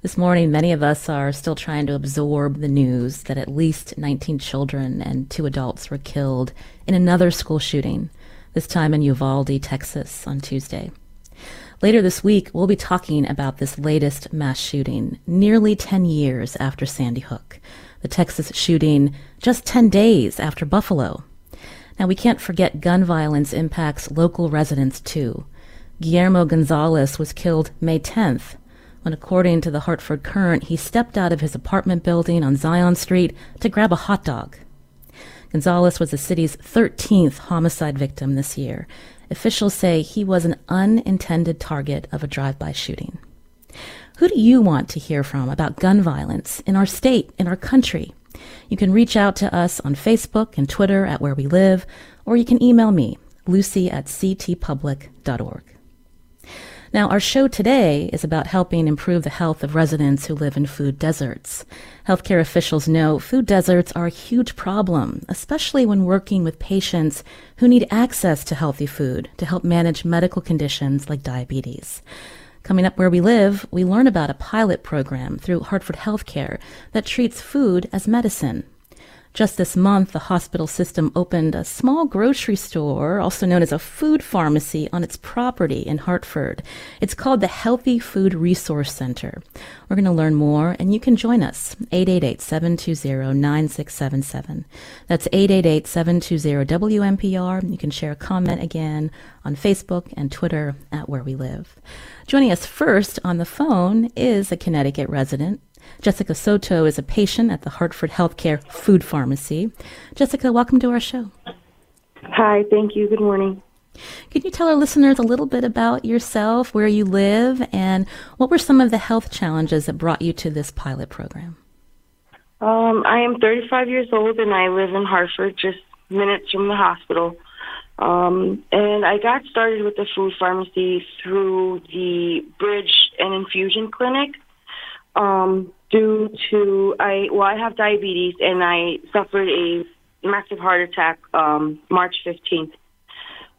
This morning, many of us are still trying to absorb the news that at least 19 children and two adults were killed in another school shooting, this time in Uvalde, Texas, on Tuesday. Later this week, we'll be talking about this latest mass shooting, nearly 10 years after Sandy Hook, the Texas shooting just 10 days after Buffalo. Now, we can't forget gun violence impacts local residents too. Guillermo Gonzalez was killed May 10th when, according to the Hartford Courant, he stepped out of his apartment building on Zion Street to grab a hot dog. Gonzalez was the city's 13th homicide victim this year. Officials say he was an unintended target of a drive by shooting. Who do you want to hear from about gun violence in our state, in our country? You can reach out to us on Facebook and Twitter at Where We Live, or you can email me, lucy at ctpublic.org. Now, our show today is about helping improve the health of residents who live in food deserts. Healthcare officials know food deserts are a huge problem, especially when working with patients who need access to healthy food to help manage medical conditions like diabetes. Coming up where we live, we learn about a pilot program through Hartford Healthcare that treats food as medicine. Just this month, the hospital system opened a small grocery store, also known as a food pharmacy, on its property in Hartford. It's called the Healthy Food Resource Center. We're going to learn more, and you can join us. 888-720-9677. That's 888-720-WNPR. You can share a comment again on Facebook and Twitter at Where We Live. Joining us first on the phone is a Connecticut resident, Jessica Soto is a patient at the Hartford Healthcare Food Pharmacy. Jessica, welcome to our show. Hi, thank you. Good morning. Can you tell our listeners a little bit about yourself, where you live, and what were some of the health challenges that brought you to this pilot program? Um, I am 35 years old and I live in Hartford, just minutes from the hospital. Um, and I got started with the food pharmacy through the Bridge and Infusion Clinic. Um, due to I well I have diabetes and I suffered a massive heart attack um, March 15th.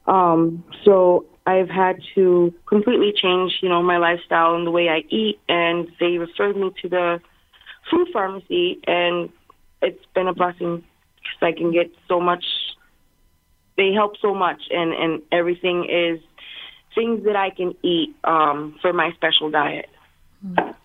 Um, so I've had to completely change, you know, my lifestyle and the way I eat, and they referred me to the food pharmacy, and it's been a blessing because I can get so much. They help so much, and and everything is things that I can eat um, for my special diet. Mm.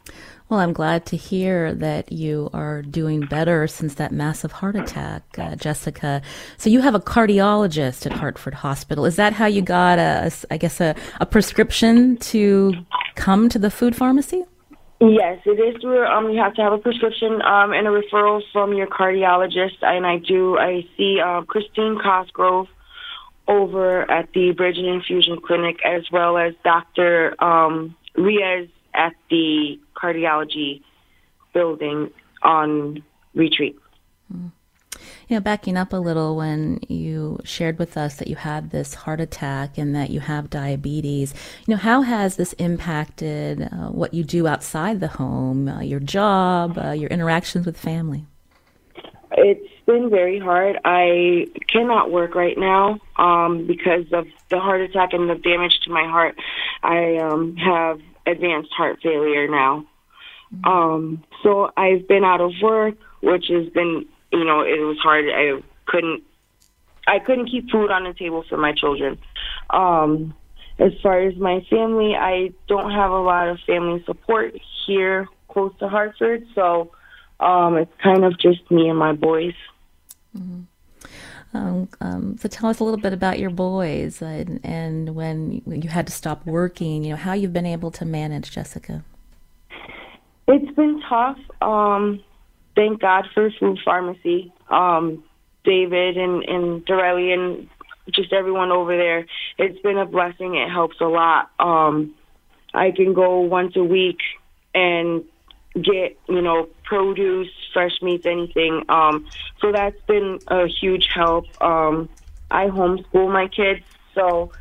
Well, I'm glad to hear that you are doing better since that massive heart attack, uh, Jessica. So you have a cardiologist at Hartford Hospital. Is that how you got a, a I guess, a, a prescription to come to the food pharmacy? Yes, it is where um you have to have a prescription um and a referral from your cardiologist. And I do. I see uh, Christine Cosgrove over at the Bridge and Infusion Clinic, as well as Dr. Um, Riaz at the cardiology building on retreat. Mm. You know, backing up a little, when you shared with us that you had this heart attack and that you have diabetes, you know, how has this impacted uh, what you do outside the home, uh, your job, uh, your interactions with family? It's been very hard. I cannot work right now um, because of the heart attack and the damage to my heart. I um, have advanced heart failure now. Um, so I've been out of work, which has been, you know, it was hard. I couldn't, I couldn't keep food on the table for my children. Um, as far as my family, I don't have a lot of family support here close to Hartford, so um, it's kind of just me and my boys. Mm-hmm. Um, um, so tell us a little bit about your boys and, and when you had to stop working. You know how you've been able to manage, Jessica. It's been tough. Um, thank God for food pharmacy. Um, David and and Dorelli and just everyone over there. It's been a blessing. It helps a lot. Um, I can go once a week and get you know produce, fresh meats, anything. Um, so that's been a huge help. Um, I homeschool my kids, so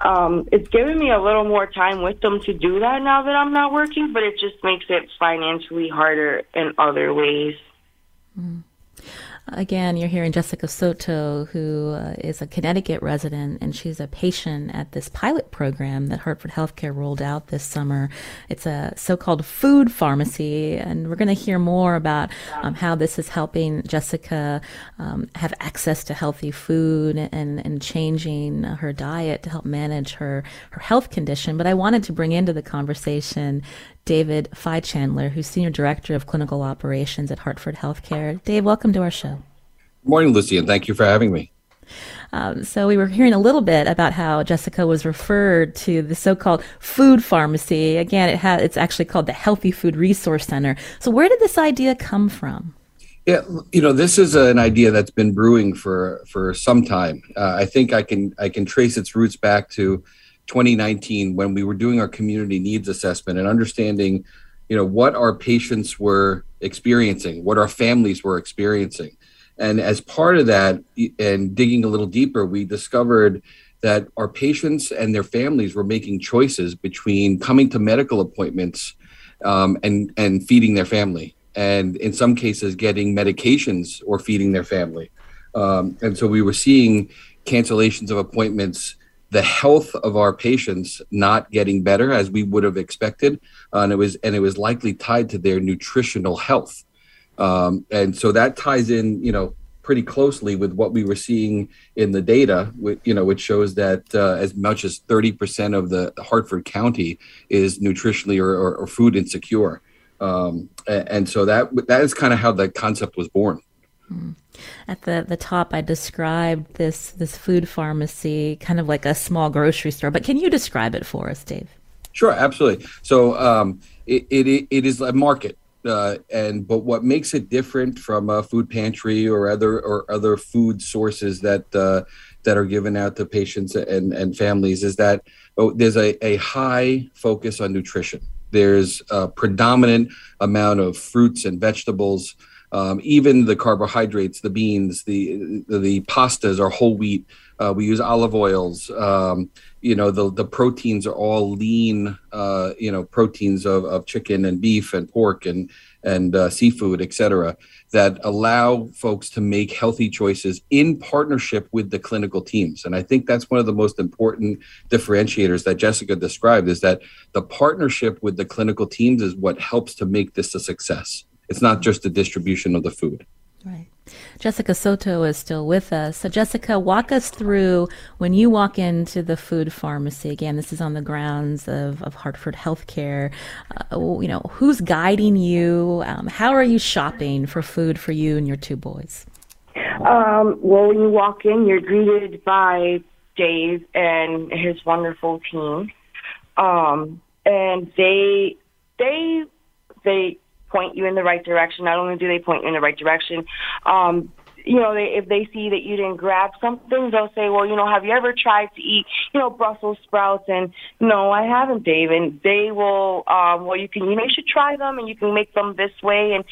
um, it's given me a little more time with them to do that now that I'm not working, but it just makes it financially harder in other ways. Mm. Again, you're hearing Jessica Soto, who uh, is a Connecticut resident, and she's a patient at this pilot program that Hartford Healthcare rolled out this summer. It's a so called food pharmacy, and we're going to hear more about um, how this is helping Jessica um, have access to healthy food and, and changing her diet to help manage her, her health condition. But I wanted to bring into the conversation David Fichandler, who's Senior Director of Clinical Operations at Hartford Healthcare. Dave, welcome to our show. Good morning, Lucy, and thank you for having me. Um, so we were hearing a little bit about how Jessica was referred to the so-called food pharmacy. Again, it ha- it's actually called the Healthy Food Resource Center. So where did this idea come from? Yeah, you know, this is an idea that's been brewing for for some time. Uh, I think I can I can trace its roots back to 2019 when we were doing our community needs assessment and understanding you know what our patients were experiencing what our families were experiencing. And as part of that and digging a little deeper we discovered that our patients and their families were making choices between coming to medical appointments um, and and feeding their family and in some cases getting medications or feeding their family. Um, and so we were seeing cancellations of appointments the health of our patients not getting better as we would have expected, uh, and it was and it was likely tied to their nutritional health, um, and so that ties in, you know, pretty closely with what we were seeing in the data, with, you know, which shows that uh, as much as thirty percent of the Hartford County is nutritionally or, or, or food insecure, um, and, and, so that that is kind of how the concept was born. Hmm. At the, the top, I described this this food pharmacy kind of like a small grocery store. But can you describe it for us, Dave? Sure, absolutely. So um, it, it, it is a market. Uh, and but what makes it different from a food pantry or other or other food sources that uh, that are given out to patients and, and families is that oh, there's a, a high focus on nutrition. There's a predominant amount of fruits and vegetables um, even the carbohydrates, the beans, the the, the pastas are whole wheat. Uh, we use olive oils. Um, you know, the the proteins are all lean. Uh, you know, proteins of, of chicken and beef and pork and and uh, seafood, etc. That allow folks to make healthy choices in partnership with the clinical teams. And I think that's one of the most important differentiators that Jessica described is that the partnership with the clinical teams is what helps to make this a success. It's not just the distribution of the food. Right. Jessica Soto is still with us. So, Jessica, walk us through when you walk into the food pharmacy. Again, this is on the grounds of, of Hartford Healthcare. Uh, you know, who's guiding you? Um, how are you shopping for food for you and your two boys? Um, well, when you walk in, you're greeted by Dave and his wonderful team, um, and they they they point you in the right direction. Not only do they point you in the right direction, um, you know, they, if they see that you didn't grab something, they'll say, well, you know, have you ever tried to eat, you know, Brussels sprouts? And no, I haven't, Dave. And they will, um, well, you can, you know, you should try them and you can make them this way. And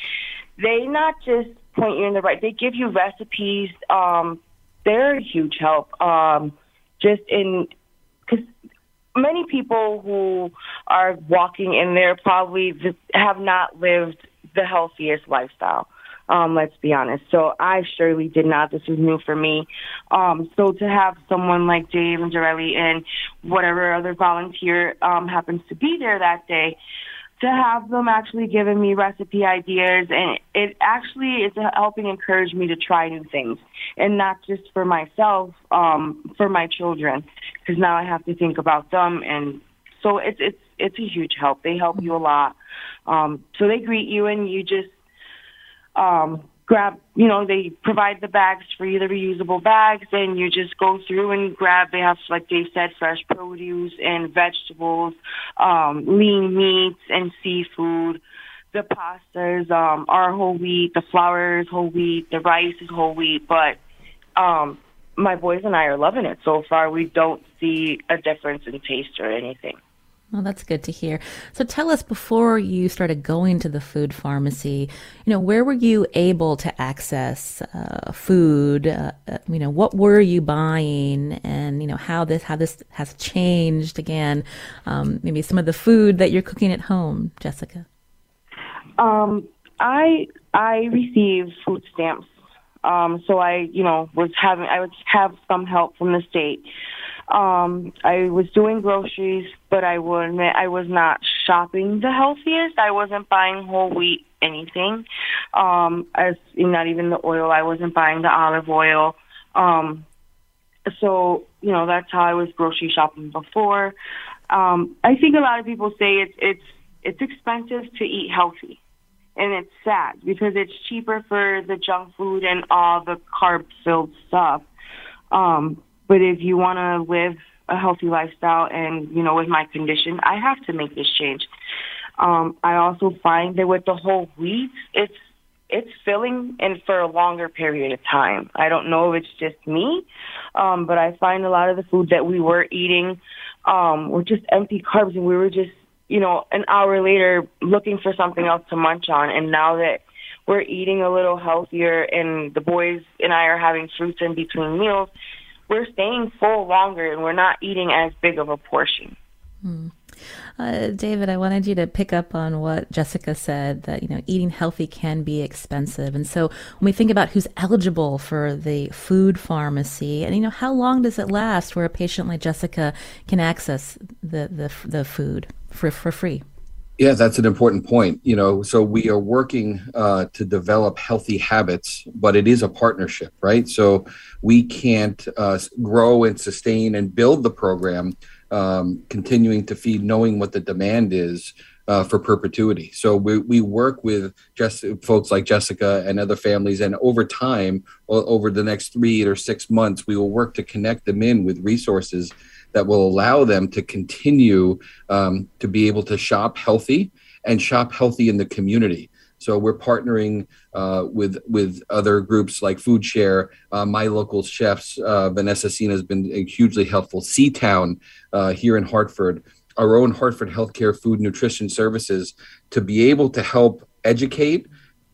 they not just point you in the right, they give you recipes. Um, they're a huge help. Um, just in, many people who are walking in there probably have not lived the healthiest lifestyle. Um, let's be honest. So I surely did not. This was new for me. Um, so to have someone like Dave and Jarelli and whatever other volunteer um, happens to be there that day, to have them actually giving me recipe ideas and it actually is helping encourage me to try new things and not just for myself um for my children because now I have to think about them and so it's it's it's a huge help. They help you a lot. Um so they greet you and you just um grab, you know, they provide the bags for you, the reusable bags, and you just go through and grab. They have, like they said, fresh produce and vegetables, um, lean meats and seafood. The pastas um, are whole wheat. The flour is whole wheat. The rice is whole wheat. But um, my boys and I are loving it so far. We don't see a difference in taste or anything. Well, that's good to hear. So tell us before you started going to the food pharmacy, you know, where were you able to access uh, food? Uh, uh, you know, what were you buying, and you know how this how this has changed again? Um, maybe some of the food that you're cooking at home, Jessica. Um, I I receive food stamps, um, so I you know was having I would have some help from the state. Um, I was doing groceries, but I will admit I was not shopping the healthiest. I wasn't buying whole wheat anything. Um, as not even the oil. I wasn't buying the olive oil. Um, so you know that's how I was grocery shopping before. Um, I think a lot of people say it's it's it's expensive to eat healthy, and it's sad because it's cheaper for the junk food and all the carb filled stuff. Um, but if you want to live a healthy lifestyle and, you know, with my condition, I have to make this change. Um, I also find that with the whole wheat, it's it's filling and for a longer period of time. I don't know if it's just me, um, but I find a lot of the food that we were eating um, were just empty carbs, and we were just, you know, an hour later looking for something else to munch on. And now that we're eating a little healthier, and the boys and I are having fruits in between meals, we're staying full longer and we're not eating as big of a portion. Hmm. Uh, David, I wanted you to pick up on what Jessica said that you know eating healthy can be expensive, and so when we think about who's eligible for the food pharmacy, and you know how long does it last where a patient like Jessica can access the the, the food for for free? Yeah, that's an important point. You know, so we are working uh, to develop healthy habits, but it is a partnership, right? So we can't uh, grow and sustain and build the program, um, continuing to feed, knowing what the demand is uh, for perpetuity. So we, we work with just folks like Jessica and other families, and over time, over the next three or six months, we will work to connect them in with resources that will allow them to continue um, to be able to shop healthy and shop healthy in the community. So we're partnering uh, with with other groups like Food Share. Uh, my local chefs, uh, Vanessa Sina, has been hugely helpful. C-Town uh, here in Hartford, our own Hartford Healthcare Food Nutrition Services, to be able to help educate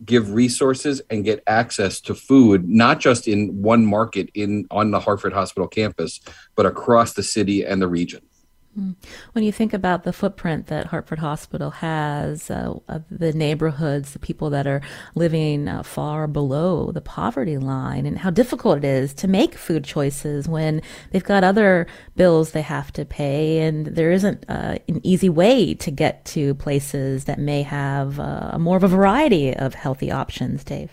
give resources and get access to food not just in one market in on the Hartford Hospital campus but across the city and the region. Hmm. When you think about the footprint that Hartford Hospital has, uh, the neighborhoods, the people that are living uh, far below the poverty line, and how difficult it is to make food choices when they've got other bills they have to pay, and there isn't uh, an easy way to get to places that may have uh, more of a variety of healthy options, Dave.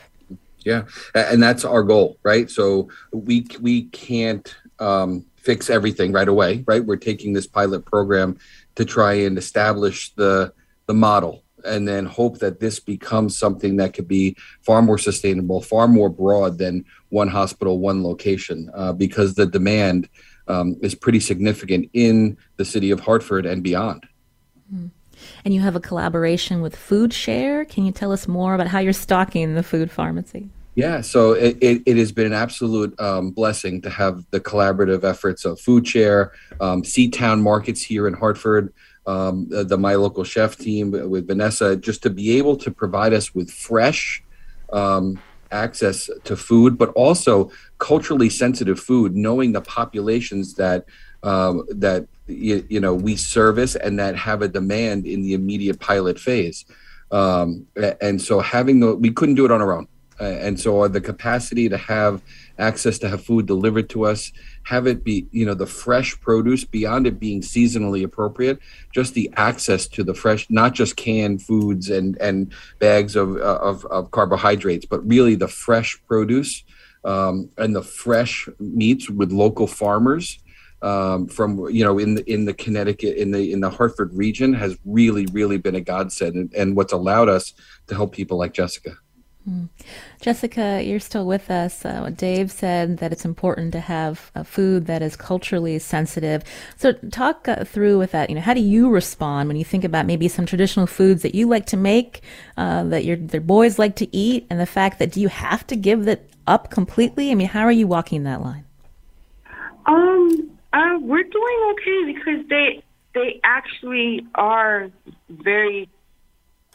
Yeah, and that's our goal, right? So we we can't. Um, fix everything right away, right? We're taking this pilot program to try and establish the the model and then hope that this becomes something that could be far more sustainable, far more broad than one hospital, one location, uh, because the demand um, is pretty significant in the city of Hartford and beyond. Mm. And you have a collaboration with Food Share. Can you tell us more about how you're stocking the food pharmacy? Yeah, so it, it, it, has been an absolute um, blessing to have the collaborative efforts of Food Share, um, C-Town Markets here in Hartford, um, the, the, My Local Chef team with Vanessa, just to be able to provide us with fresh um, access to food, but also culturally sensitive food, knowing the populations that um, that you, you, know we service and that have a demand in the immediate pilot phase. Um, and so having the we couldn't do it on our own uh, and so the capacity to have access to have food delivered to us have it be you know the fresh produce beyond it being seasonally appropriate just the access to the fresh not just canned foods and and bags of of, of carbohydrates but really the fresh produce um, and the fresh meats with local farmers um, from you know in the in the Connecticut in the in the Hartford region has really really been a godsend and, and what's allowed us to help people like Jessica. Hmm. Jessica, you're still with us. Uh, Dave said that it's important to have a food that is culturally sensitive. So, talk uh, through with that. You know, how do you respond when you think about maybe some traditional foods that you like to make, uh, that your their boys like to eat, and the fact that do you have to give that up completely? I mean, how are you walking that line? Um, uh, we're doing okay because they they actually are very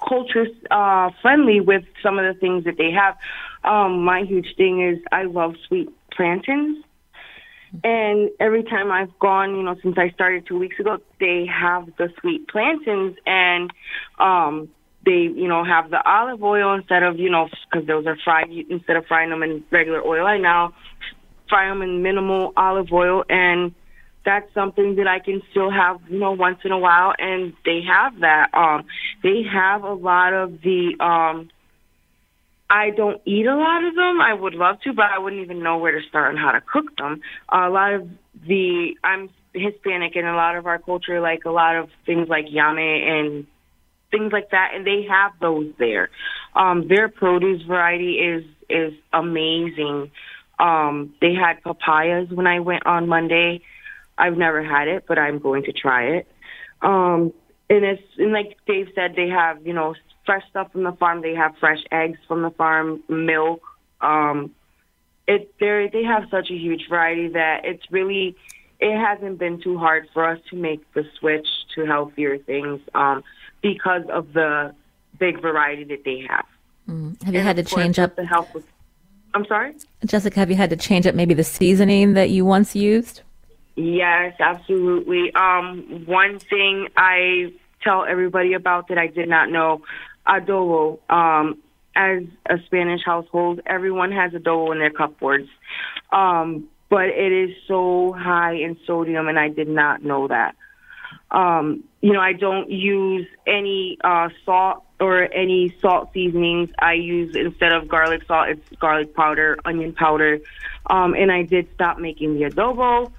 culture uh, friendly with some of the things that they have. Um, my huge thing is I love sweet plantains. And every time I've gone, you know, since I started two weeks ago, they have the sweet plantains and um, they, you know, have the olive oil instead of, you know, because those are fried, instead of frying them in regular oil, I now fry them in minimal olive oil. And that's something that I can still have, you know, once in a while. And they have that. Um, they have a lot of the, um, I don't eat a lot of them. I would love to, but I wouldn't even know where to start and how to cook them. Uh, a lot of the I'm Hispanic, and a lot of our culture, like a lot of things like yame and things like that, and they have those there. Um, their produce variety is is amazing. Um, they had papayas when I went on Monday. I've never had it, but I'm going to try it. Um, and it's and like Dave said, they have you know fresh stuff from the farm. They have fresh eggs from the farm, milk. Um, it they they have such a huge variety that it's really it hasn't been too hard for us to make the switch to healthier things um, because of the big variety that they have. Mm. Have you and had to change up the health? With, I'm sorry, Jessica. Have you had to change up maybe the seasoning that you once used? Yes, absolutely. Um, one thing I tell everybody about that I did not know adobo. Um, as a Spanish household, everyone has adobo in their cupboards. Um, but it is so high in sodium, and I did not know that. Um, you know, I don't use any uh, salt or any salt seasonings. I use instead of garlic salt, it's garlic powder, onion powder, um, and I did stop making the adobo.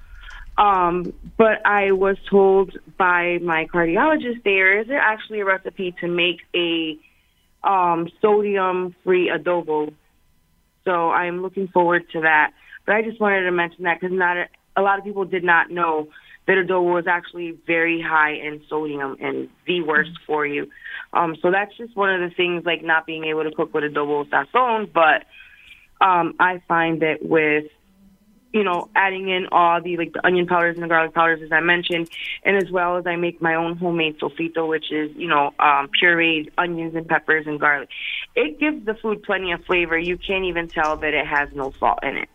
Um, but I was told by my cardiologist there is there actually a recipe to make a um, sodium free adobo. So I'm looking forward to that. But I just wanted to mention that because not a, a lot of people did not know that adobo was actually very high in sodium and the worst for you. Um, so that's just one of the things, like not being able to cook with adobo sazon. But um, I find that with you know, adding in all the like the onion powders and the garlic powders as I mentioned, and as well as I make my own homemade sofrito, which is you know um, pureed onions and peppers and garlic. It gives the food plenty of flavor. You can't even tell that it has no salt in it.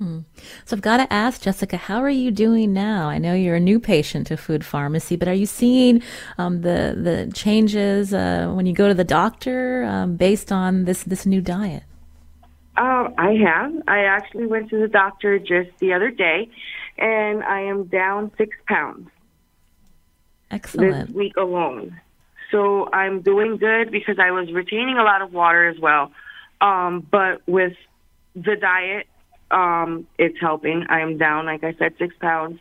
Hmm. So I've got to ask Jessica, how are you doing now? I know you're a new patient to food pharmacy, but are you seeing um, the the changes uh, when you go to the doctor um, based on this this new diet? Um, I have. I actually went to the doctor just the other day, and I am down six pounds. Excellent. This week alone. So I'm doing good because I was retaining a lot of water as well. Um, but with the diet, um, it's helping. I am down, like I said, six pounds.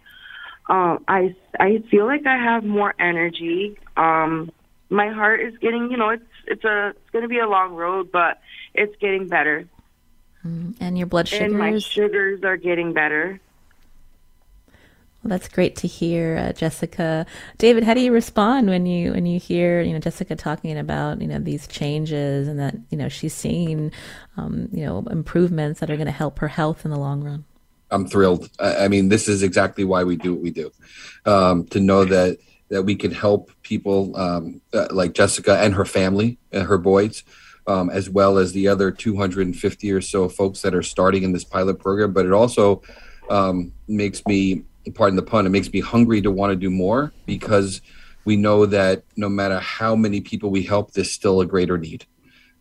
Um, I I feel like I have more energy. Um, my heart is getting, you know, it's it's a it's going to be a long road, but it's getting better. Mm, and your blood sugars? And my sugars are getting better. Well, that's great to hear, uh, Jessica. David, how do you respond when you when you hear you know Jessica talking about you know these changes and that you know she's seeing um, you know improvements that are going to help her health in the long run? I'm thrilled. I, I mean, this is exactly why we do what we do. Um, to know that that we can help people um, uh, like Jessica and her family and her boys um, as well as the other 250 or so folks that are starting in this pilot program. But it also um, makes me, pardon the pun, it makes me hungry to want to do more because we know that no matter how many people we help, there's still a greater need.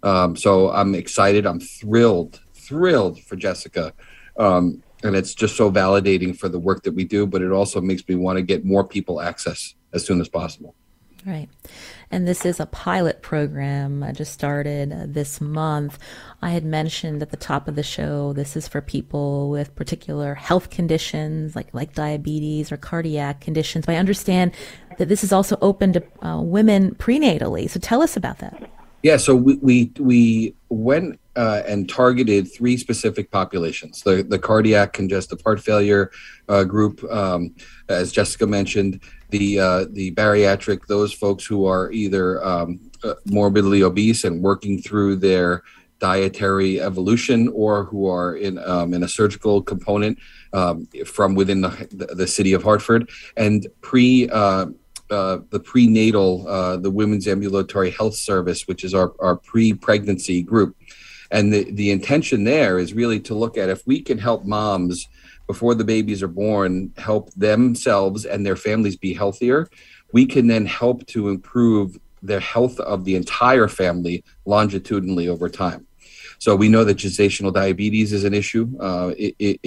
Um, so I'm excited. I'm thrilled, thrilled for Jessica. Um, and it's just so validating for the work that we do, but it also makes me want to get more people access as soon as possible. Right. And this is a pilot program I just started uh, this month. I had mentioned at the top of the show this is for people with particular health conditions like like diabetes or cardiac conditions. But I understand that this is also open to uh, women prenatally. So tell us about that. Yeah, so we we, we went uh, and targeted three specific populations: the the cardiac congestive heart failure uh, group, um, as Jessica mentioned, the uh, the bariatric, those folks who are either um, uh, morbidly obese and working through their dietary evolution, or who are in um, in a surgical component um, from within the, the city of Hartford, and pre uh, uh, the prenatal, uh, the Women's Ambulatory Health Service, which is our, our pre pregnancy group. And the, the intention there is really to look at if we can help moms before the babies are born, help themselves and their families be healthier, we can then help to improve the health of the entire family longitudinally over time. So we know that gestational diabetes is an issue uh,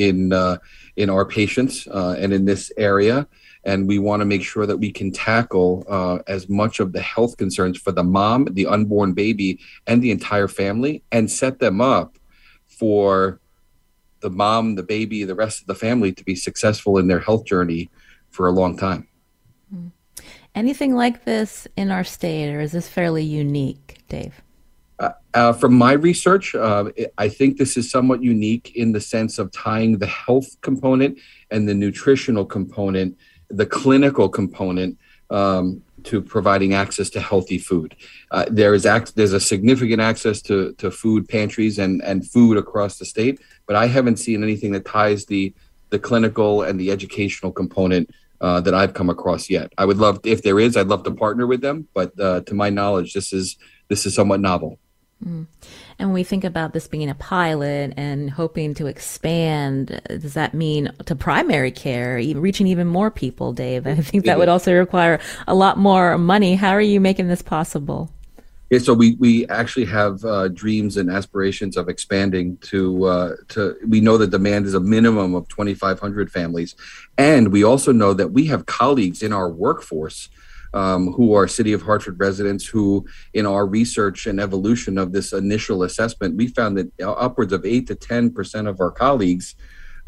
in uh, in our patients uh, and in this area, and we want to make sure that we can tackle uh, as much of the health concerns for the mom, the unborn baby, and the entire family, and set them up for the mom, the baby, the rest of the family to be successful in their health journey for a long time. Hmm. Anything like this in our state, or is this fairly unique, Dave? Uh, uh, from my research, uh, I think this is somewhat unique in the sense of tying the health component and the nutritional component, the clinical component, um, to providing access to healthy food. Uh, there is ac- there's a significant access to, to food pantries and, and food across the state, but I haven't seen anything that ties the the clinical and the educational component uh, that I've come across yet. I would love if there is, I'd love to partner with them, but uh, to my knowledge, this is this is somewhat novel. Mm. And when we think about this being a pilot and hoping to expand, does that mean to primary care, reaching even more people, Dave? I think that would also require a lot more money. How are you making this possible? Yeah, so we, we actually have uh, dreams and aspirations of expanding to uh, to. We know the demand is a minimum of 2,500 families, and we also know that we have colleagues in our workforce um, who are City of Hartford residents who, in our research and evolution of this initial assessment, we found that upwards of 8 to 10% of our colleagues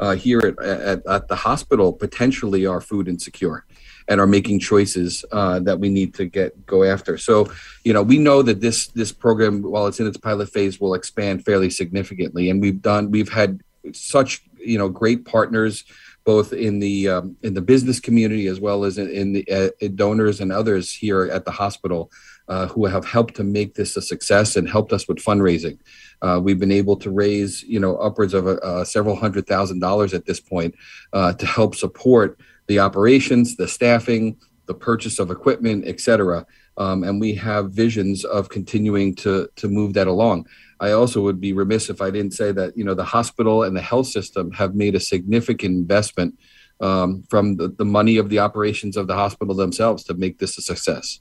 uh, here at, at, at, the hospital potentially are food insecure and are making choices uh, that we need to get go after. So, you know, we know that this this program, while it's in its pilot phase, will expand fairly significantly, and we've done we've had such you know great partners both in the um, in the business community as well as in, in the uh, donors and others here at the hospital uh, who have helped to make this a success and helped us with fundraising. Uh, we've been able to raise you know upwards of uh, several hundred thousand dollars at this point uh, to help support the operations, the staffing, the purchase of equipment, et cetera. Um, and we have visions of continuing to to move that along. I also would be remiss if I didn't say that you know the hospital and the health system have made a significant investment um, from the, the money of the operations of the hospital themselves to make this a success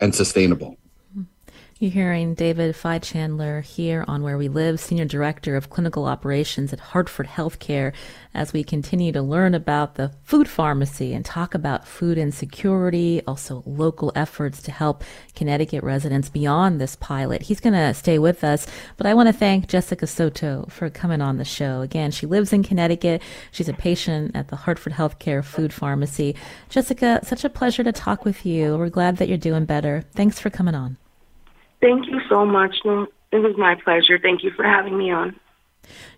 and sustainable. You're hearing David Fichandler here on Where We Live, Senior Director of Clinical Operations at Hartford Healthcare, as we continue to learn about the food pharmacy and talk about food insecurity, also local efforts to help Connecticut residents beyond this pilot. He's going to stay with us, but I want to thank Jessica Soto for coming on the show. Again, she lives in Connecticut. She's a patient at the Hartford Healthcare Food Pharmacy. Jessica, such a pleasure to talk with you. We're glad that you're doing better. Thanks for coming on. Thank you so much. It was my pleasure. Thank you for having me on.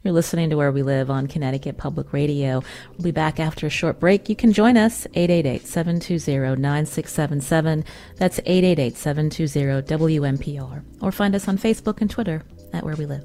You're listening to Where We Live on Connecticut Public Radio. We'll be back after a short break. You can join us 888-720-9677. That's 888-720-WNPR. Or find us on Facebook and Twitter at Where We Live.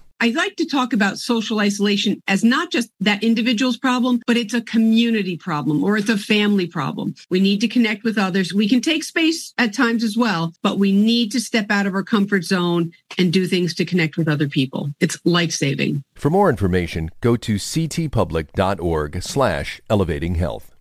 I like to talk about social isolation as not just that individual's problem, but it's a community problem or it's a family problem. We need to connect with others. We can take space at times as well, but we need to step out of our comfort zone and do things to connect with other people. It's life saving. For more information, go to ctpublic.org slash elevating health.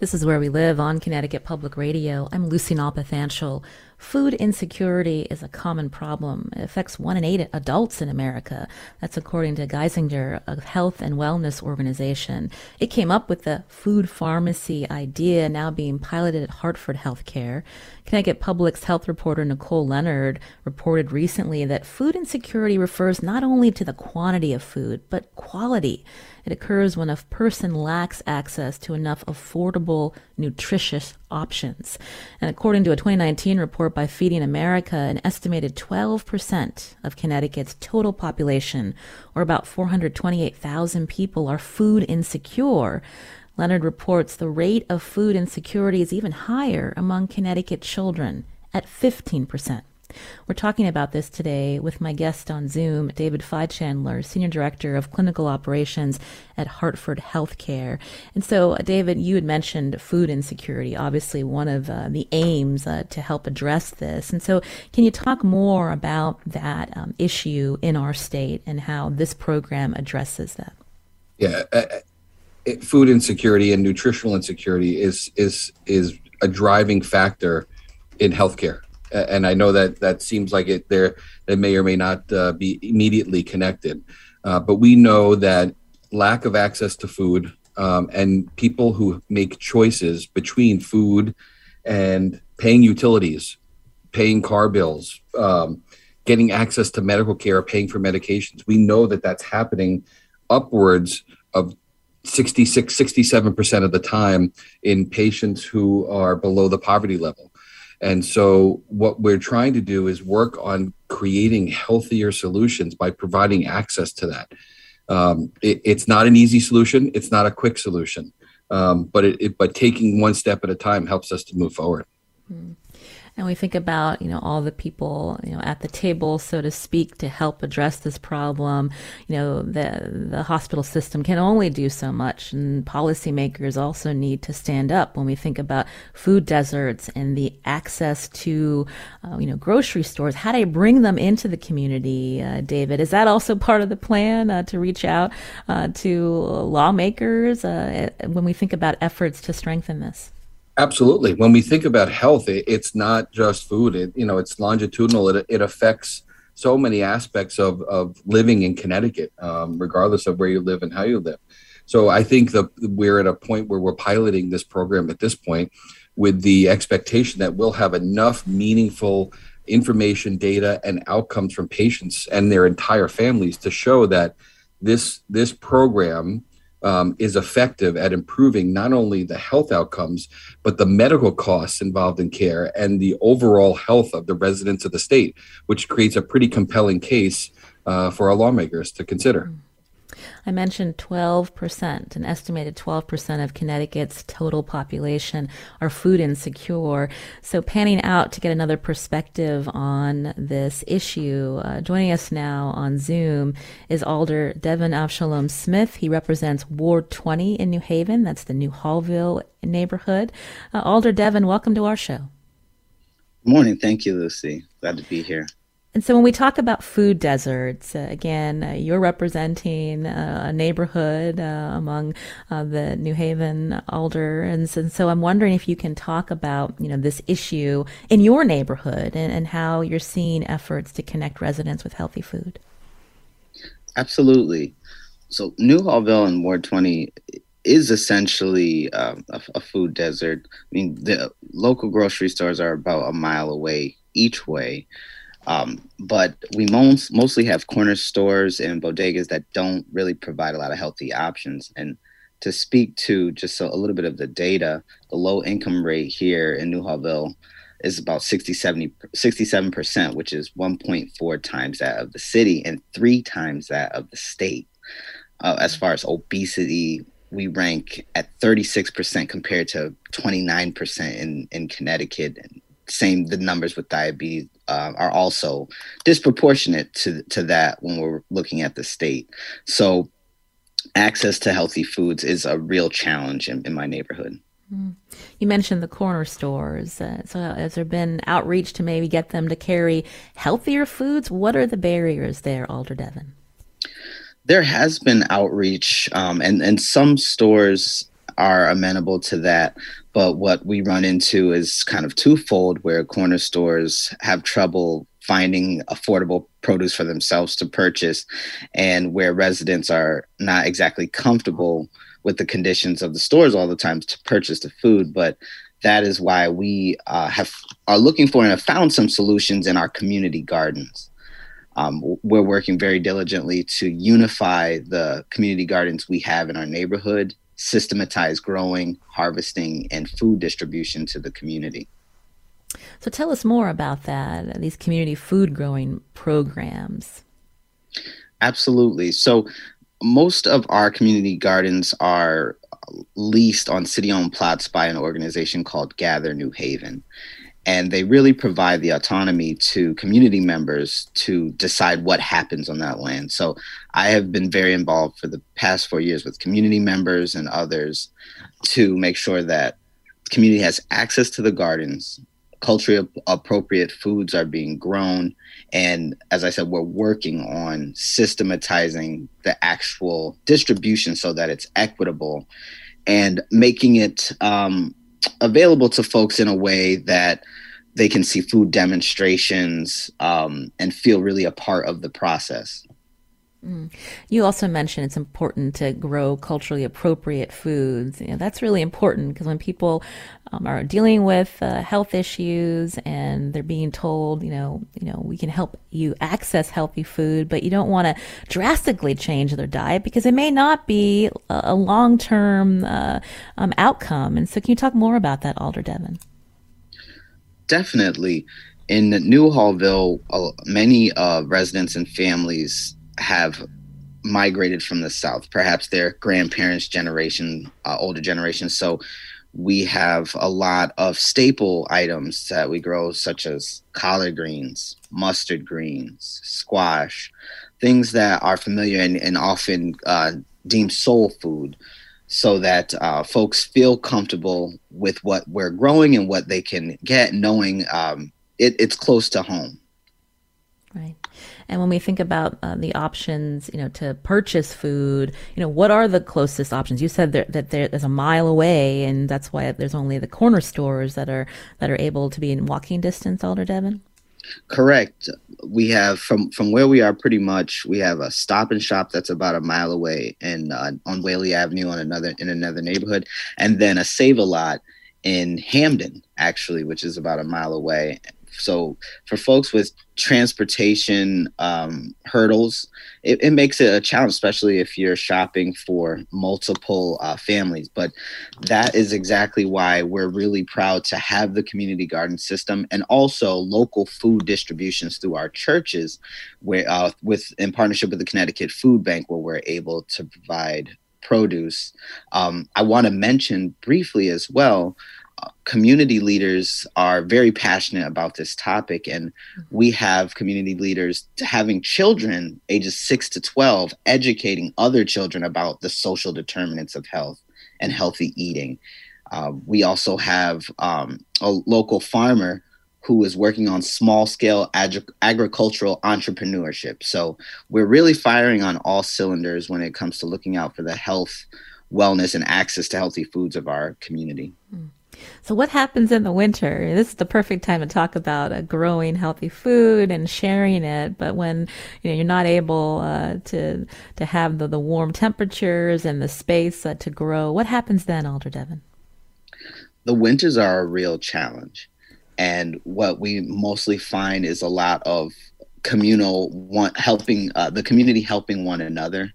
This is Where We Live on Connecticut Public Radio. I'm Lucy Nalpathanchil. Food insecurity is a common problem. It affects one in eight adults in America. That's according to Geisinger, a health and wellness organization. It came up with the food pharmacy idea now being piloted at Hartford Healthcare. Connecticut Public's health reporter Nicole Leonard reported recently that food insecurity refers not only to the quantity of food, but quality. It occurs when a person lacks access to enough affordable, nutritious options. And according to a 2019 report by Feeding America, an estimated 12% of Connecticut's total population, or about 428,000 people, are food insecure. Leonard reports the rate of food insecurity is even higher among Connecticut children at 15%. We're talking about this today with my guest on Zoom, David Fichandler, Senior Director of Clinical Operations at Hartford Healthcare. And so, David, you had mentioned food insecurity, obviously one of uh, the aims uh, to help address this. And so, can you talk more about that um, issue in our state and how this program addresses that? Yeah. Uh, it, food insecurity and nutritional insecurity is is is a driving factor in healthcare and I know that that seems like it there that may or may not uh, be immediately connected, uh, but we know that lack of access to food um, and people who make choices between food and paying utilities, paying car bills, um, getting access to medical care, paying for medications. We know that that's happening upwards of 66, 67% of the time in patients who are below the poverty level. And so, what we're trying to do is work on creating healthier solutions by providing access to that. Um, it, it's not an easy solution. It's not a quick solution, um, but it, it, but taking one step at a time helps us to move forward. Mm and we think about you know all the people you know at the table so to speak to help address this problem. You know the the hospital system can only do so much and policymakers also need to stand up when we think about food deserts and the access to uh, you know grocery stores. How do you bring them into the community uh, david? Is that also part of the plan uh, to reach out uh, to lawmakers uh, when we think about efforts to strengthen this Absolutely. When we think about health, it, it's not just food. It, you know, it's longitudinal. It, it affects so many aspects of, of living in Connecticut, um, regardless of where you live and how you live. So I think that we're at a point where we're piloting this program at this point with the expectation that we'll have enough meaningful information, data, and outcomes from patients and their entire families to show that this this program um, is effective at improving not only the health outcomes, but the medical costs involved in care and the overall health of the residents of the state, which creates a pretty compelling case uh, for our lawmakers to consider. Mm-hmm. I mentioned 12%, an estimated 12% of Connecticut's total population are food insecure. So, panning out to get another perspective on this issue, uh, joining us now on Zoom is Alder Devin Avshalom Smith. He represents Ward 20 in New Haven. That's the Newhallville neighborhood. Uh, Alder Devin, welcome to our show. Morning. Thank you, Lucy. Glad to be here. And so when we talk about food deserts, uh, again, uh, you're representing uh, a neighborhood among the New Haven Alder, and so, and so, I'm wondering if you can talk about you know this issue in your neighborhood and, and how you're seeing efforts to connect residents with healthy food. Absolutely. So Newhallville and Ward 20 is essentially um, a, a food desert. I mean, the local grocery stores are about a mile away each way. Um, but we most, mostly have corner stores and bodegas that don't really provide a lot of healthy options. And to speak to just a, a little bit of the data, the low income rate here in Newhallville is about 60, 70, 67%, which is 1.4 times that of the city and three times that of the state. Uh, as far as obesity, we rank at 36% compared to 29% in, in Connecticut. Same, the numbers with diabetes uh, are also disproportionate to to that when we're looking at the state. So, access to healthy foods is a real challenge in, in my neighborhood. Mm. You mentioned the corner stores. Uh, so, has there been outreach to maybe get them to carry healthier foods? What are the barriers there, Alder Devin? There has been outreach, um, and and some stores are amenable to that. But what we run into is kind of twofold where corner stores have trouble finding affordable produce for themselves to purchase and where residents are not exactly comfortable with the conditions of the stores all the time to purchase the food but that is why we uh, have are looking for and have found some solutions in our community gardens um, we're working very diligently to unify the community gardens we have in our neighborhood systematize growing harvesting and food distribution to the community so tell us more about that, these community food growing programs. Absolutely. So most of our community gardens are leased on city owned plots by an organization called Gather New Haven. And they really provide the autonomy to community members to decide what happens on that land. So I have been very involved for the past four years with community members and others to make sure that community has access to the gardens culturally appropriate foods are being grown. And as I said, we're working on systematizing the actual distribution so that it's equitable and making it um, available to folks in a way that they can see food demonstrations um, and feel really a part of the process. Mm. You also mentioned it's important to grow culturally appropriate foods. You know, that's really important because when people um, are dealing with uh, health issues and they're being told, you know, you know, we can help you access healthy food, but you don't want to drastically change their diet because it may not be a, long-term uh, um, outcome. And so, can you talk more about that, Alder Devin? Definitely. In Newhallville, uh, many residents and families have migrated from the south. Perhaps their grandparents generation uh, older generation. So we have a lot of staple items that we grow such as collard greens mustard greens squash things that are familiar and, and often uh, deemed soul food so that uh, folks feel comfortable with what we're growing and what they can get knowing um, it, it's close to home. Right and when we think about uh, the options, you know, to purchase food, you know, what are the closest options? You said there, that there's a mile away, and that's why there's only the corner stores that are that are able to be in walking distance. Alder Devin. Correct. We have from from where we are pretty much we have a stop and shop that's about a mile away and uh, on Whaley Avenue on another in another neighborhood and then a save a lot in Hamden actually which is about a mile away so for folks with transportation um, hurdles, it, it, makes it a challenge, especially if you're shopping for multiple uh, families. But that is exactly why we're really proud to have the community garden system and also local food distributions through our churches, where uh, with in partnership with the Connecticut Food Bank, where we're able to provide produce. Um, I want to mention briefly as well community leaders are very passionate about this topic and we have community leaders having children ages 6 to 12 educating other children about the social determinants of health and healthy eating. Uh, we also have um, a local farmer who is working on small scale ag- agricultural entrepreneurship. So we're really firing on all cylinders when it comes to looking out for the health wellness and access to healthy foods of our community. Mm. So, what happens in the winter? This is the perfect time to talk about uh, growing healthy food and sharing it. But when you know you're not able uh, to to have the, the warm temperatures and the space uh, to grow, what happens then, Alder Devin? The winters are a real challenge, and what we mostly find is a lot of communal one helping uh, the community helping one another,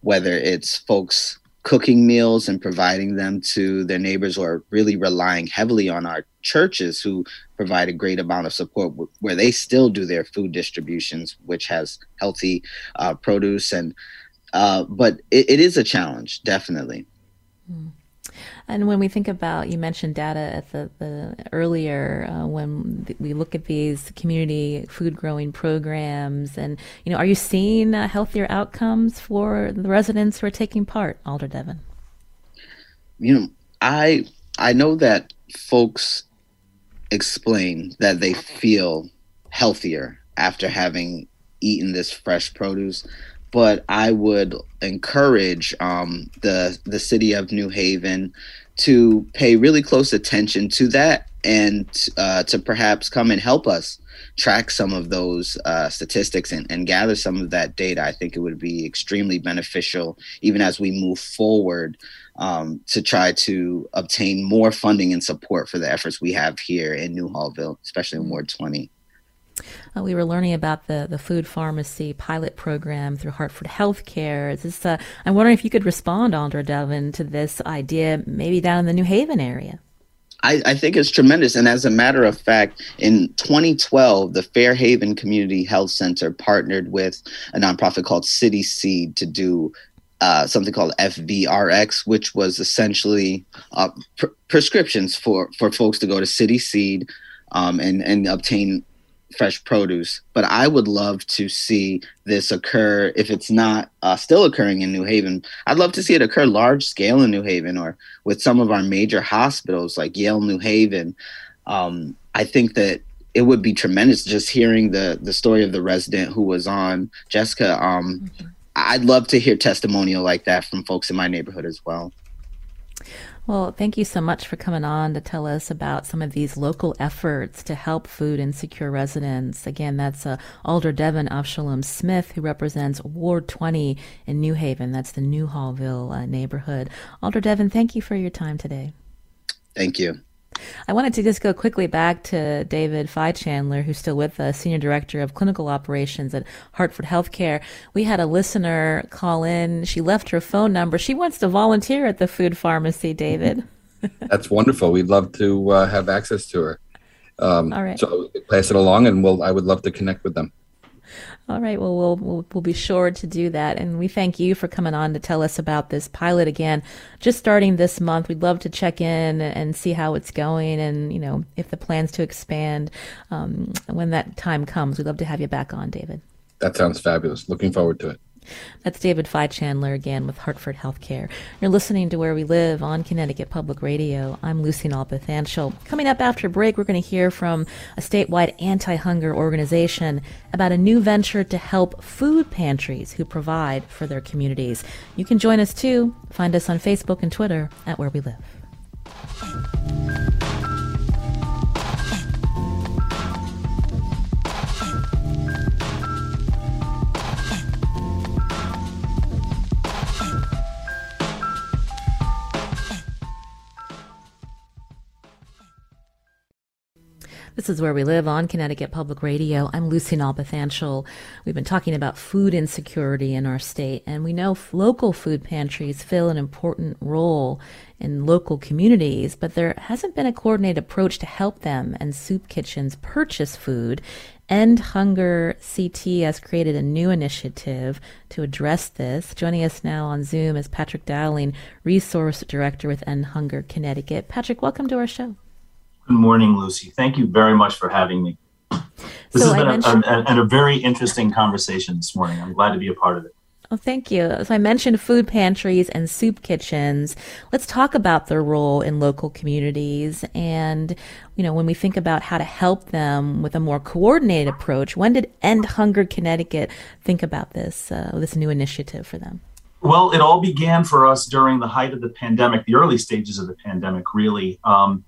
whether it's folks cooking meals and providing them to their neighbors or really relying heavily on our churches who provide a great amount of support where they still do their food distributions which has healthy uh, produce and uh, but it, it is a challenge definitely mm. And when we think about, you mentioned data at the, the earlier uh, when we look at these community food growing programs, and you know, are you seeing uh, healthier outcomes for the residents who are taking part, Alder Devin? You know, I I know that folks explain that they feel healthier after having eaten this fresh produce, but I would encourage um, the the city of New Haven to pay really close attention to that and uh, to perhaps come and help us track some of those uh, statistics and, and gather some of that data. I think it would be extremely beneficial, even as we move forward, um, to try to obtain more funding and support for the efforts we have here in Newhallville, especially in Ward 20. Uh, we were learning about the, the food pharmacy pilot program through Hartford Healthcare. Is this, uh, I'm wondering if you could respond, Alder Devin, to this idea, maybe down in the New Haven area. I, I, think it's tremendous. And as a matter of fact, in 2012, the Fairhaven Community Health Center partnered with a nonprofit called City Seed to do uh, something called FVRX, which was essentially uh, pr- prescriptions for, for folks to go to City Seed um, and, and obtain fresh produce. But I would love to see this occur if it's not uh, still occurring in New Haven. I'd love to see it occur large scale in New Haven or with some of our major hospitals like Yale New Haven. Um, I think that it would be tremendous just hearing the the story of the resident who was on Jessica. Um, mm-hmm. I'd love to hear testimonial like that from folks in my neighborhood as well. Well, thank you so much for coming on to tell us about some of these local efforts to help food insecure residents. Again, that's uh, Alder Devin Avshalom Smith, who represents Ward 20 in New Haven. That's the Newhallville uh, neighborhood. Alder Devin, thank you for your time today. Thank you. I wanted to just go quickly back to David Fichandler, who's still with us, Senior Director of Clinical Operations at Hartford Healthcare. We had a listener call in. She left her phone number. She wants to volunteer at the food pharmacy, David. That's wonderful. We'd love to uh, have access to her. Um, All right. So pass it along, and we'll. I would love to connect with them. All right. Well, we'll, we'll, we'll be sure to do that. And we thank you for coming on to tell us about this pilot again. Just starting this month, we'd love to check in and see how it's going and, you know, if the plans to expand um, when that time comes. We'd love to have you back on, David. That sounds fabulous. Looking forward to it. That's David Fichandler again with Hartford Healthcare. You're listening to Where We Live on Connecticut Public Radio. I'm Lucy Nalpathanchil. Coming up after break, we're going to hear from a statewide anti-hunger organization about a new venture to help food pantries who provide for their communities. You can join us too. Find us on Facebook and Twitter at Where We Live. This is Where We Live on Connecticut Public Radio. I'm Lucy Nalpathanchil. We've been talking about food insecurity in our state, and we know local food pantries fill an important role in local communities, but there hasn't been a coordinated approach to help them and soup kitchens purchase food. End Hunger CT has created a new initiative to address this. Joining us now on Zoom is Patrick Dowling, Resource Director with End Hunger Connecticut. Patrick, welcome to our show. Good morning, Lucy. Thank you very much for having me. This so has been mentioned- a, a, a, very interesting conversation this morning. I'm glad to be a part of it. Oh, thank you. So I mentioned food pantries and soup kitchens. Let's talk about their role in local communities. And, you know, when we think about how to help them with a more coordinated approach, when did End Hunger Connecticut think about this, uh, this new initiative for them? Well, it all began for us during the height of the pandemic, the early stages of the pandemic, really. Um,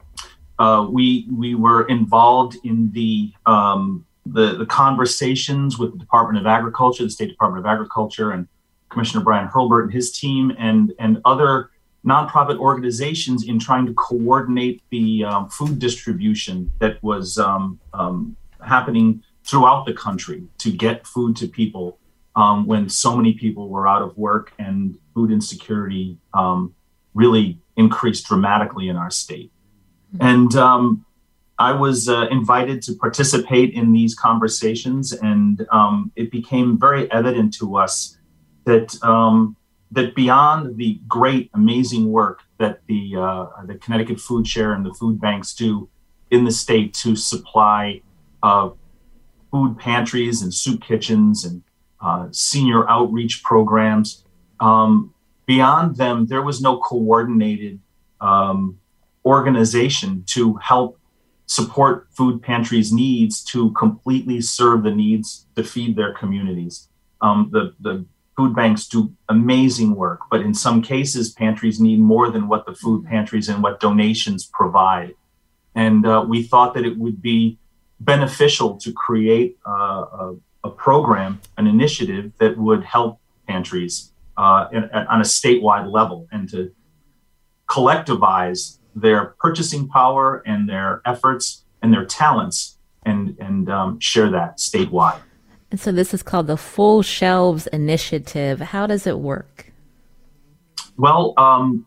uh, we we were involved in the, um, the the conversations with the Department of Agriculture, the State Department of Agriculture, and Commissioner Brian Hurlburt and his team, and and other nonprofit organizations in trying to coordinate the um, food distribution that was um, um happening throughout the country to get food to people um, when so many people were out of work and food insecurity um, really increased dramatically in our state. And um, I was uh, invited to participate in these conversations, and um, it became very evident to us that um, that beyond the great, amazing work that the uh, the Connecticut Food Share and the food banks do in the state to supply uh, food pantries and soup kitchens and uh, senior outreach programs. Um, beyond them, there was no coordinated um, organization to help support food pantries needs to completely serve the needs to feed their communities. Um, the, the food banks do amazing work, but in some cases, pantries need more than what the food pantries and what donations provide. And uh, we thought that it would be beneficial to create uh, a, a, program, an initiative that would help pantries uh, in, on a statewide level and to collectivize their purchasing power and their efforts and their talents and, and um, share that statewide. And so this is called the Full Shelves Initiative. How does it work? Well, um,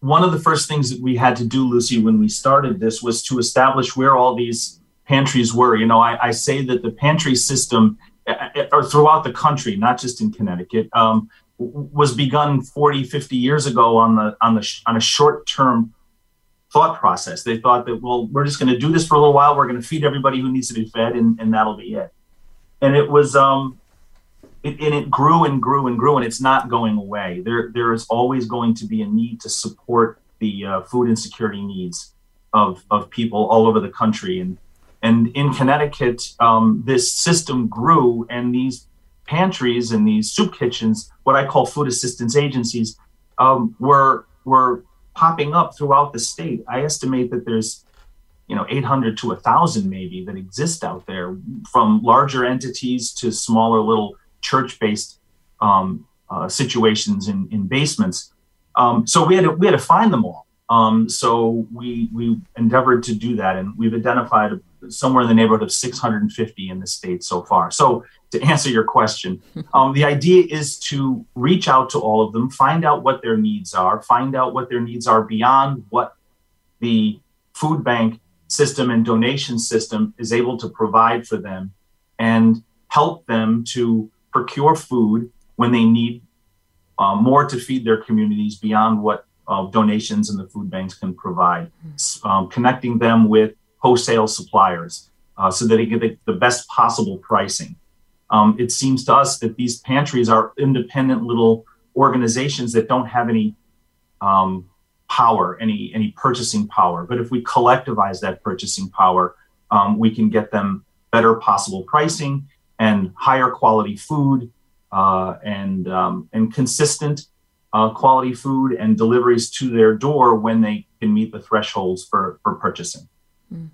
one of the first things that we had to do, Lucy, when we started this was to establish where all these pantries were. You know, I, I say that the pantry system, uh, uh, or throughout the country, not just in Connecticut, um, was begun 40, 50 years ago on the on the on a short term thought process. They thought that well, we're just going to do this for a little while. We're going to feed everybody who needs to be fed, and, and that'll be it and it was um, it, and it grew and grew and grew, and it's not going away. There there is always going to be a need to support the uh, food insecurity needs of of people all over the country, and and in Connecticut, um, this system grew, and these pantries and these soup kitchens, what I call food assistance agencies, um, were were popping up throughout the state. I estimate that there's you know 800 to 1000 maybe that exist out there from larger entities to smaller little church-based um, uh, situations in, in basements. Um, so we had to, we had to find them all. Um, so we we endeavored to do that and we've identified somewhere in the neighborhood of 650 in the state so far. So to answer your question um, the idea is to reach out to all of them find out what their needs are find out what their needs are beyond what the food bank system and donation system is able to provide for them and help them to procure food when they need uh, more to feed their communities beyond what uh, donations and the food banks can provide, um, connecting them with wholesale suppliers uh, so that they get the, the best possible pricing. Um, it seems to us that these pantries are independent little organizations that don't have any um, power, any any purchasing power. But if we collectivize that purchasing power, um, we can get them better possible pricing and higher quality food uh, and um, and consistent uh, quality food and deliveries to their door when they can meet the thresholds for for purchasing. Mm.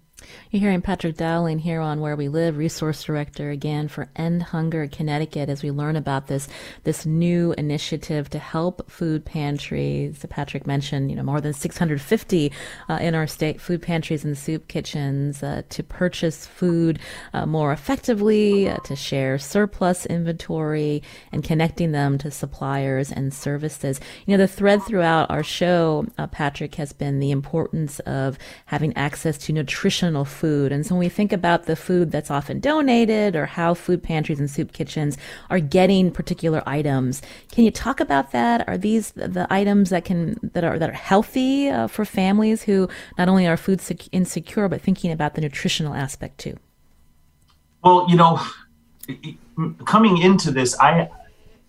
You're hearing Patrick Dowling here on Where We Live, resource director again for End Hunger Connecticut, as we learn about this this new initiative to help food pantries. Patrick mentioned, you know, more than 650 uh, in our state food pantries and soup kitchens uh, to purchase food uh, more effectively, uh, to share surplus inventory, and connecting them to suppliers and services. You know, the thread throughout our show, uh, Patrick, has been the importance of having access to nutritional food. And so when we think about the food that's often donated or how food pantries and soup kitchens are getting particular items, can you talk about that? Are these the items that can that are that are healthy uh, for families who not only are food sec- insecure but thinking about the nutritional aspect too? Well, you know, coming into this, I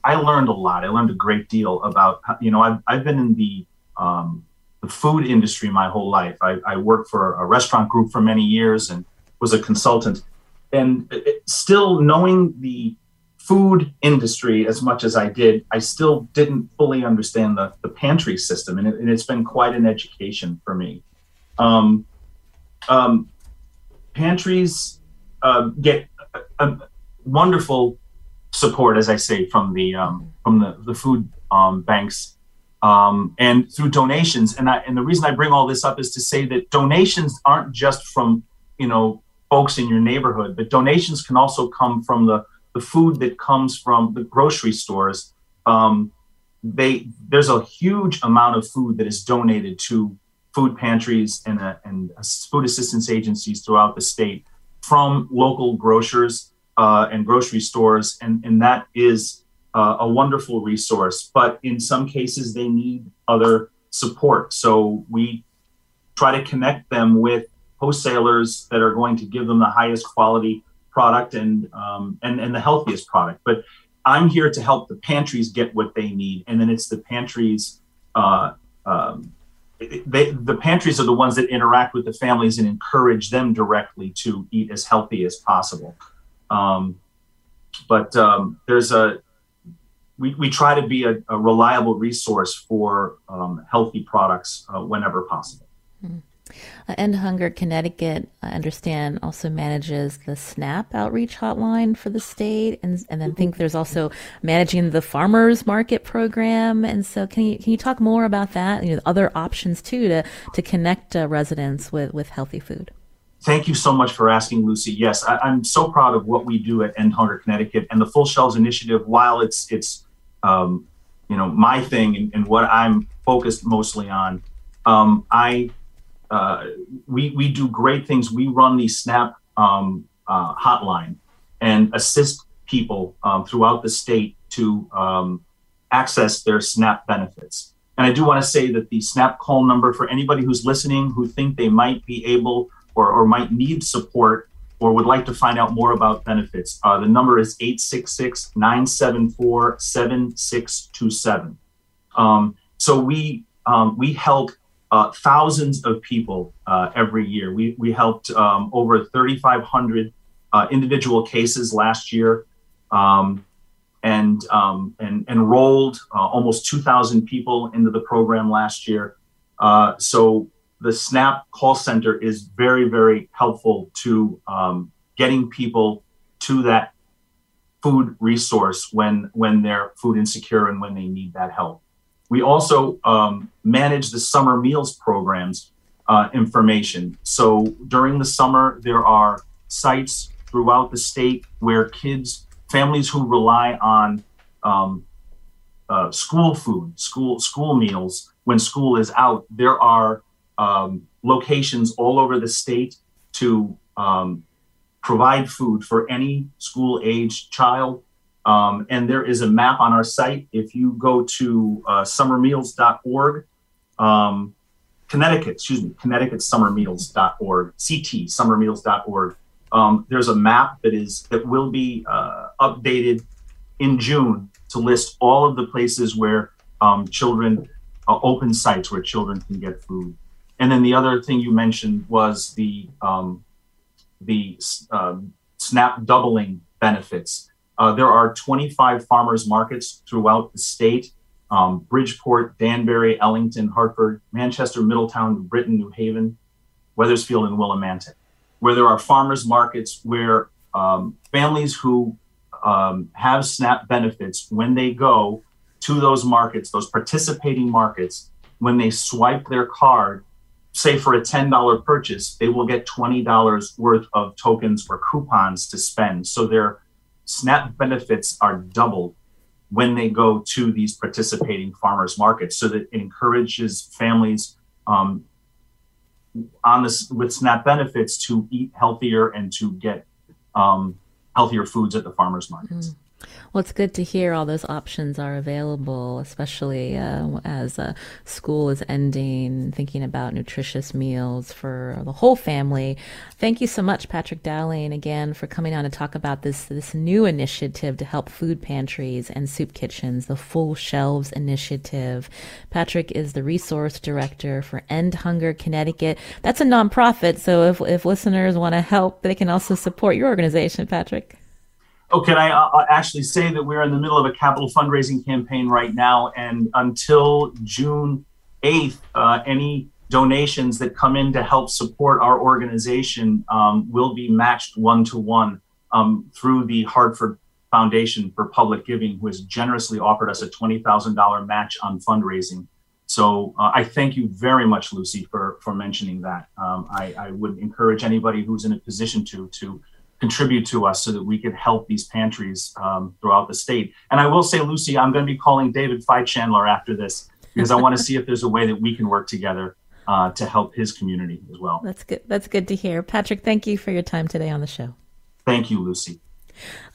I learned a lot. I learned a great deal about you know I've I've been in the um, the food industry my whole life. I, I, worked for a restaurant group for many years and was a consultant. And still knowing the food industry as much as I did, I still didn't fully understand the, the pantry system. And, it, has been quite an education for me. Um, um, pantries uh, get a, a wonderful support, as I say, from the um, from the, the food um, banks um, and through donations. And I, and the reason I bring all this up is to say that donations aren't just from you know folks in your neighborhood, but donations can also come from the the food that comes from the grocery stores. Um, they there's a huge amount of food that is donated to food pantries and, uh, and food assistance agencies throughout the state from local grocers uh, and grocery stores, and and that is uh, a wonderful resource, but in some cases they need other support. So we try to connect them with wholesalers that are going to give them the highest quality product and um, and and the healthiest product. But I'm here to help the pantries get what they need, and then it's the pantries. Uh, um, they, the pantries are the ones that interact with the families and encourage them directly to eat as healthy as possible. Um, but um, there's a we, we try to be a, a reliable resource for um, healthy products uh, whenever possible. Mm. Uh, End Hunger Connecticut, I understand, also manages the SNAP outreach hotline for the state, and and then think there's also managing the farmers market program. And so, can you can you talk more about that? You know, other options too to to connect uh, residents with with healthy food. Thank you so much for asking, Lucy. Yes, I, am so proud of what we do at End Hunger Connecticut and the Full Shelves Initiative. While it's it's um, you know my thing and, and, what I'm focused mostly on, um, I uh, we we do great things. We run the SNAP um, uh, hotline and assist people um, throughout the state to um, access their SNAP benefits. And I do want to say that the SNAP call number for anybody who's listening who think they might be able or, or might need support or would like to find out more about benefits, uh, the number is 866 974 7627. Um, so we um, we help uh, thousands of people uh, every year. We, we helped um, over 3,500 uh, individual cases last year um, and, um, and enrolled uh, almost 2,000 people into the program last year. Uh, so the SNAP call center is very, very helpful to um, getting people to that food resource when when they're food insecure and when they need that help. We also um, manage the summer meals programs uh, information. So during the summer, there are sites throughout the state where kids, families who rely on um, uh, school food, school school meals when school is out, there are um, locations all over the state to um, provide food for any school age child um, and there is a map on our site. If you go to uh, summermeals.org, um, Connecticut, excuse me, Connecticut ConnecticutSummermeals.org, CT, summermeals.org, um, there's a map that is that will be uh, updated in June to list all of the places where um, children uh, open sites where children can get food. And then the other thing you mentioned was the um, the uh, SNAP doubling benefits. Uh, there are 25 farmers markets throughout the state um, Bridgeport, Danbury, Ellington, Hartford, Manchester, Middletown, Britain, New Haven, Wethersfield, and Willimantic, where there are farmers markets where um, families who um, have SNAP benefits, when they go to those markets, those participating markets, when they swipe their card, say for a $10 purchase, they will get $20 worth of tokens or coupons to spend. So they're SNAP benefits are doubled when they go to these participating farmers markets. So that it encourages families um, on this with SNAP benefits to eat healthier and to get um, healthier foods at the farmers markets. Mm. Well, it's good to hear all those options are available, especially uh, as uh, school is ending, thinking about nutritious meals for the whole family. Thank you so much, Patrick Dowling, again, for coming on to talk about this, this new initiative to help food pantries and soup kitchens, the Full Shelves Initiative. Patrick is the resource director for End Hunger Connecticut. That's a nonprofit, so if, if listeners want to help, they can also support your organization, Patrick. Oh, can I uh, uh, actually say that we're in the middle of a capital fundraising campaign right now, and until June 8th, uh, any donations that come in to help support our organization um, will be matched one to one through the Hartford Foundation for Public Giving, who has generously offered us a $20,000 match on fundraising. So uh, I thank you very much, Lucy, for for mentioning that. Um, I, I, would encourage anybody who's in a position to to contribute to us so that we can help these pantries um, throughout the state. And I will say, Lucy, I'm going to be calling David Chandler after this because I want to see if there's a way that we can work together uh, to help his community as well. That's good. That's good to hear. Patrick, thank you for your time today on the show. Thank you, Lucy.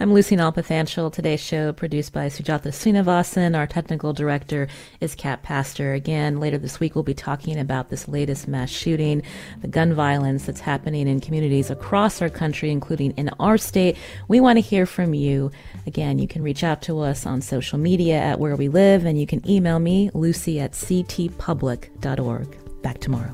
I'm Lucy Nalpathanchil. Today's show produced by Sujatha Srinivasan. Our technical director is Kat Pastor. Again, later this week, we'll be talking about this latest mass shooting, the gun violence that's happening in communities across our country, including in our state. We want to hear from you. Again, you can reach out to us on social media at Where We Live, and you can email me, lucy at ctpublic.org. Back tomorrow.